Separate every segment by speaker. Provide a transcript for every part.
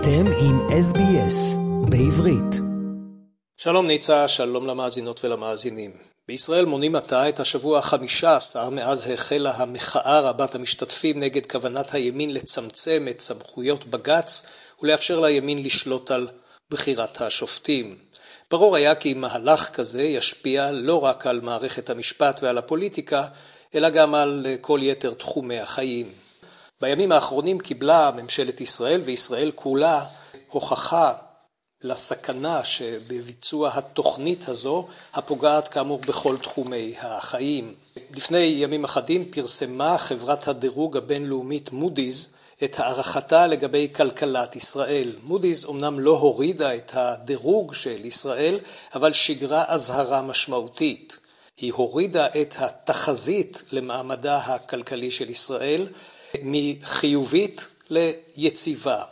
Speaker 1: אתם עם SBS בעברית.
Speaker 2: שלום ניצה, שלום למאזינות ולמאזינים. בישראל מונים עתה את השבוע החמישה עשר מאז החלה המחאה רבת המשתתפים נגד כוונת הימין לצמצם את סמכויות בג"ץ ולאפשר לימין לשלוט על בחירת השופטים. ברור היה כי מהלך כזה ישפיע לא רק על מערכת המשפט ועל הפוליטיקה, אלא גם על כל יתר תחומי החיים. בימים האחרונים קיבלה ממשלת ישראל וישראל כולה הוכחה לסכנה שבביצוע התוכנית הזו, הפוגעת כאמור בכל תחומי החיים. לפני ימים אחדים פרסמה חברת הדירוג הבינלאומית מודי'ס את הערכתה לגבי כלכלת ישראל. מודי'ס אמנם לא הורידה את הדירוג של ישראל, אבל שיגרה אזהרה משמעותית. היא הורידה את התחזית למעמדה הכלכלי של ישראל מחיובית ליציבה.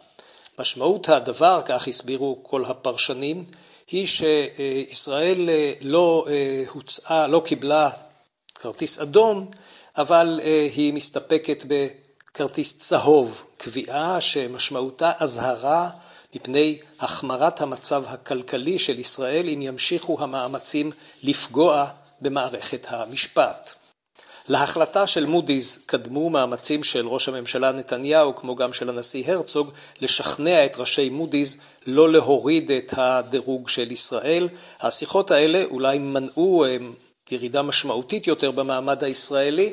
Speaker 2: משמעות הדבר, כך הסבירו כל הפרשנים, היא שישראל לא הוצאה, לא קיבלה כרטיס אדום, אבל היא מסתפקת בכרטיס צהוב, קביעה שמשמעותה אזהרה מפני החמרת המצב הכלכלי של ישראל אם ימשיכו המאמצים לפגוע במערכת המשפט. להחלטה של מודי'ס קדמו מאמצים של ראש הממשלה נתניהו, כמו גם של הנשיא הרצוג, לשכנע את ראשי מודי'ס לא להוריד את הדירוג של ישראל. השיחות האלה אולי מנעו אה, ירידה משמעותית יותר במעמד הישראלי,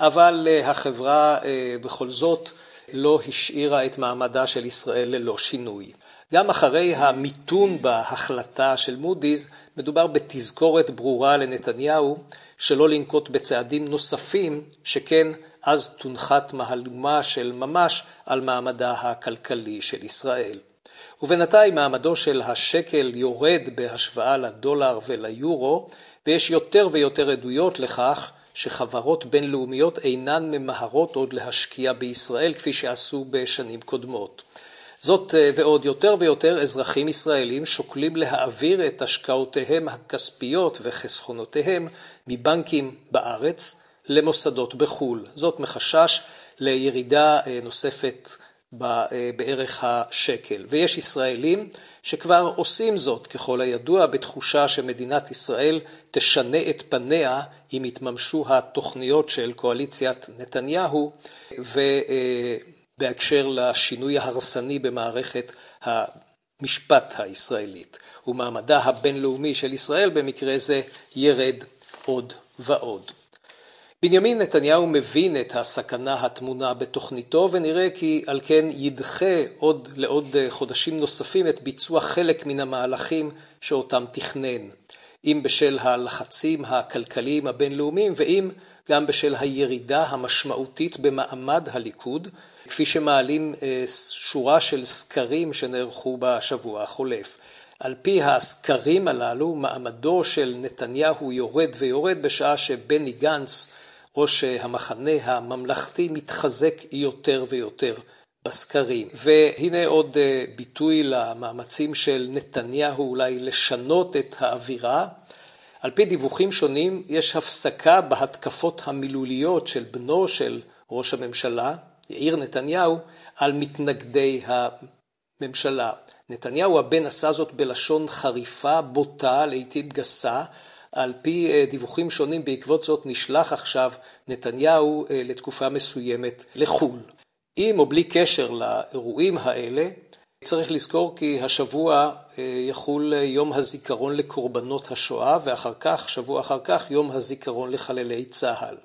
Speaker 2: אבל אה, החברה אה, בכל זאת לא השאירה את מעמדה של ישראל ללא שינוי. גם אחרי המיתון בהחלטה של מודי'ס, מדובר בתזכורת ברורה לנתניהו שלא לנקוט בצעדים נוספים, שכן אז תונחת מהלומה של ממש על מעמדה הכלכלי של ישראל. ובינתיים מעמדו של השקל יורד בהשוואה לדולר וליורו, ויש יותר ויותר עדויות לכך שחברות בינלאומיות אינן ממהרות עוד להשקיע בישראל כפי שעשו בשנים קודמות. זאת אה, ועוד יותר ויותר אזרחים ישראלים שוקלים להעביר את השקעותיהם הכספיות וחסכונותיהם מבנקים בארץ למוסדות בחו"ל. זאת מחשש לירידה אה, נוספת אה, בערך השקל. ויש ישראלים שכבר עושים זאת, ככל הידוע, בתחושה שמדינת ישראל תשנה את פניה אם יתממשו התוכניות של קואליציית נתניהו, ו... בהקשר לשינוי ההרסני במערכת המשפט הישראלית, ומעמדה הבינלאומי של ישראל במקרה זה ירד עוד ועוד. בנימין נתניהו מבין את הסכנה הטמונה בתוכניתו ונראה כי על כן ידחה עוד לעוד חודשים נוספים את ביצוע חלק מן המהלכים שאותם תכנן, אם בשל הלחצים הכלכליים הבינלאומיים ואם גם בשל הירידה המשמעותית במעמד הליכוד, כפי שמעלים אה, שורה של סקרים שנערכו בשבוע החולף. על פי הסקרים הללו, מעמדו של נתניהו יורד ויורד בשעה שבני גנץ, ראש המחנה הממלכתי, מתחזק יותר ויותר בסקרים. והנה עוד אה, ביטוי למאמצים של נתניהו אולי לשנות את האווירה. על פי דיווחים שונים, יש הפסקה בהתקפות המילוליות של בנו של ראש הממשלה, יאיר נתניהו, על מתנגדי הממשלה. נתניהו הבן עשה זאת בלשון חריפה, בוטה, לעיתים גסה. על פי אה, דיווחים שונים, בעקבות זאת נשלח עכשיו נתניהו אה, לתקופה מסוימת לחו"ל. עם או בלי קשר לאירועים האלה, צריך לזכור כי השבוע אה, יחול יום הזיכרון לקורבנות השואה, ואחר כך, שבוע אחר כך, יום הזיכרון לחללי צה"ל.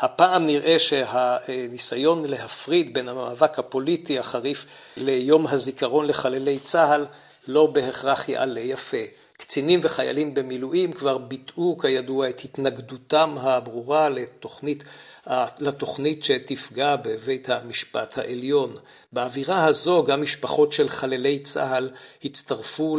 Speaker 2: הפעם נראה שהניסיון להפריד בין המאבק הפוליטי החריף ליום הזיכרון לחללי צה"ל לא בהכרח יעלה יפה. קצינים וחיילים במילואים כבר ביטאו כידוע את התנגדותם הברורה לתוכנית, לתוכנית שתפגע בבית המשפט העליון. באווירה הזו גם משפחות של חללי צה"ל הצטרפו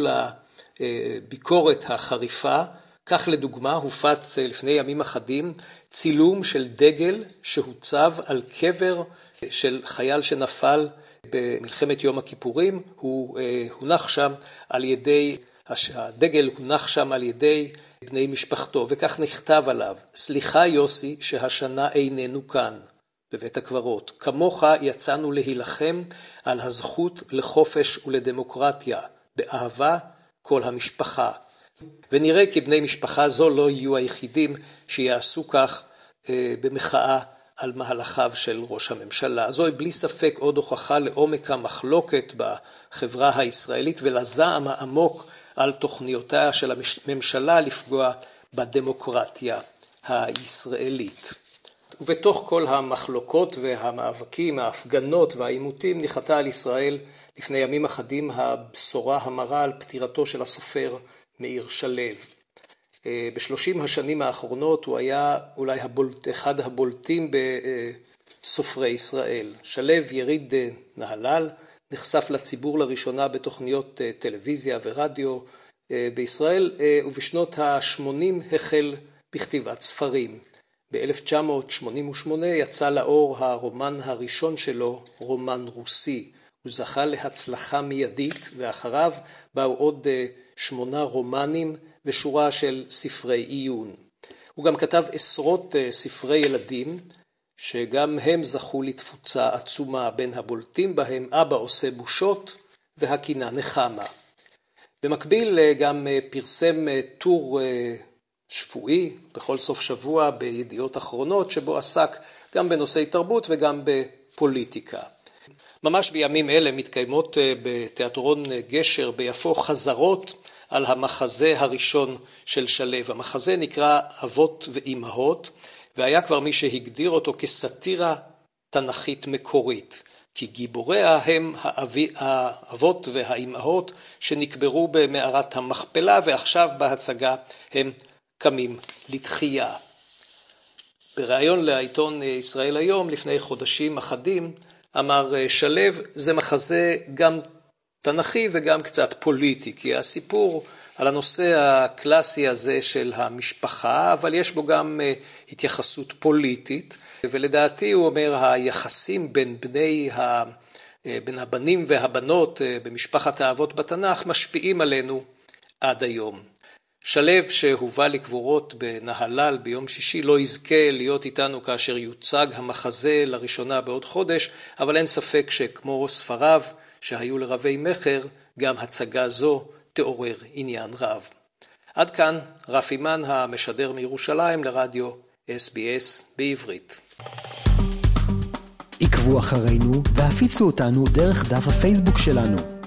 Speaker 2: לביקורת החריפה. כך לדוגמה הופץ לפני ימים אחדים צילום של דגל שהוצב על קבר של חייל שנפל במלחמת יום הכיפורים, הוא אה, הונח שם על ידי, הדגל הונח שם על ידי בני משפחתו, וכך נכתב עליו, סליחה יוסי שהשנה איננו כאן. בבית הקברות. כמוך יצאנו להילחם על הזכות לחופש ולדמוקרטיה, באהבה כל המשפחה. ונראה כי בני משפחה זו לא יהיו היחידים שיעשו כך אה, במחאה על מהלכיו של ראש הממשלה. זוהי בלי ספק עוד הוכחה לעומק המחלוקת בחברה הישראלית ולזעם העמוק על תוכניותיה של הממשלה לפגוע בדמוקרטיה הישראלית. ובתוך כל המחלוקות והמאבקים, ההפגנות והעימותים, ניחתה על ישראל לפני ימים אחדים הבשורה המרה על פטירתו של הסופר מאיר שלו. אה, בשלושים השנים האחרונות הוא היה אולי הבולט, אחד הבולטים בסופרי ישראל. שלו יריד אה, נהלל נחשף לציבור לראשונה בתוכניות אה, טלוויזיה ורדיו בישראל, ובשנות ה-80 החל בכתיבת ספרים. ב-1988 יצא לאור הרומן הראשון שלו, רומן רוסי. הוא זכה להצלחה מיידית, ואחריו באו עוד שמונה רומנים ושורה של ספרי עיון. הוא גם כתב עשרות אה, ספרי ילדים, שגם הם זכו לתפוצה עצומה, בין הבולטים בהם אבא עושה בושות והקינה נחמה. במקביל אה, גם אה, פרסם טור שבועי בכל סוף שבוע בידיעות אחרונות, שבו עסק גם בנושאי תרבות וגם בפוליטיקה. ממש בימים אלה מתקיימות בתיאטרון גשר ביפו חזרות על המחזה הראשון של שלו. המחזה נקרא אבות ואימהות, והיה כבר מי שהגדיר אותו כסאטירה תנכית מקורית. כי גיבוריה הם האבי, האבות והאימהות שנקברו במערת המכפלה ועכשיו בהצגה הם קמים לתחייה. בריאיון לעיתון ישראל היום לפני חודשים אחדים אמר שלו זה מחזה גם תנכי וגם קצת פוליטי, כי הסיפור על הנושא הקלאסי הזה של המשפחה, אבל יש בו גם אה, התייחסות פוליטית, ולדעתי הוא אומר היחסים בין בני ה... אה, בין הבנים והבנות אה, במשפחת האבות בתנ"ך משפיעים עלינו עד היום. שלו שהובא לקבורות בנהלל ביום שישי לא יזכה להיות איתנו כאשר יוצג המחזה לראשונה בעוד חודש, אבל אין ספק שכמו ספריו שהיו לרבי מכר, גם הצגה זו תעורר עניין רב. עד כאן רפי מן המשדר מירושלים לרדיו SBS בעברית.
Speaker 1: עקבו אחרינו והפיצו אותנו דרך דף הפייסבוק שלנו.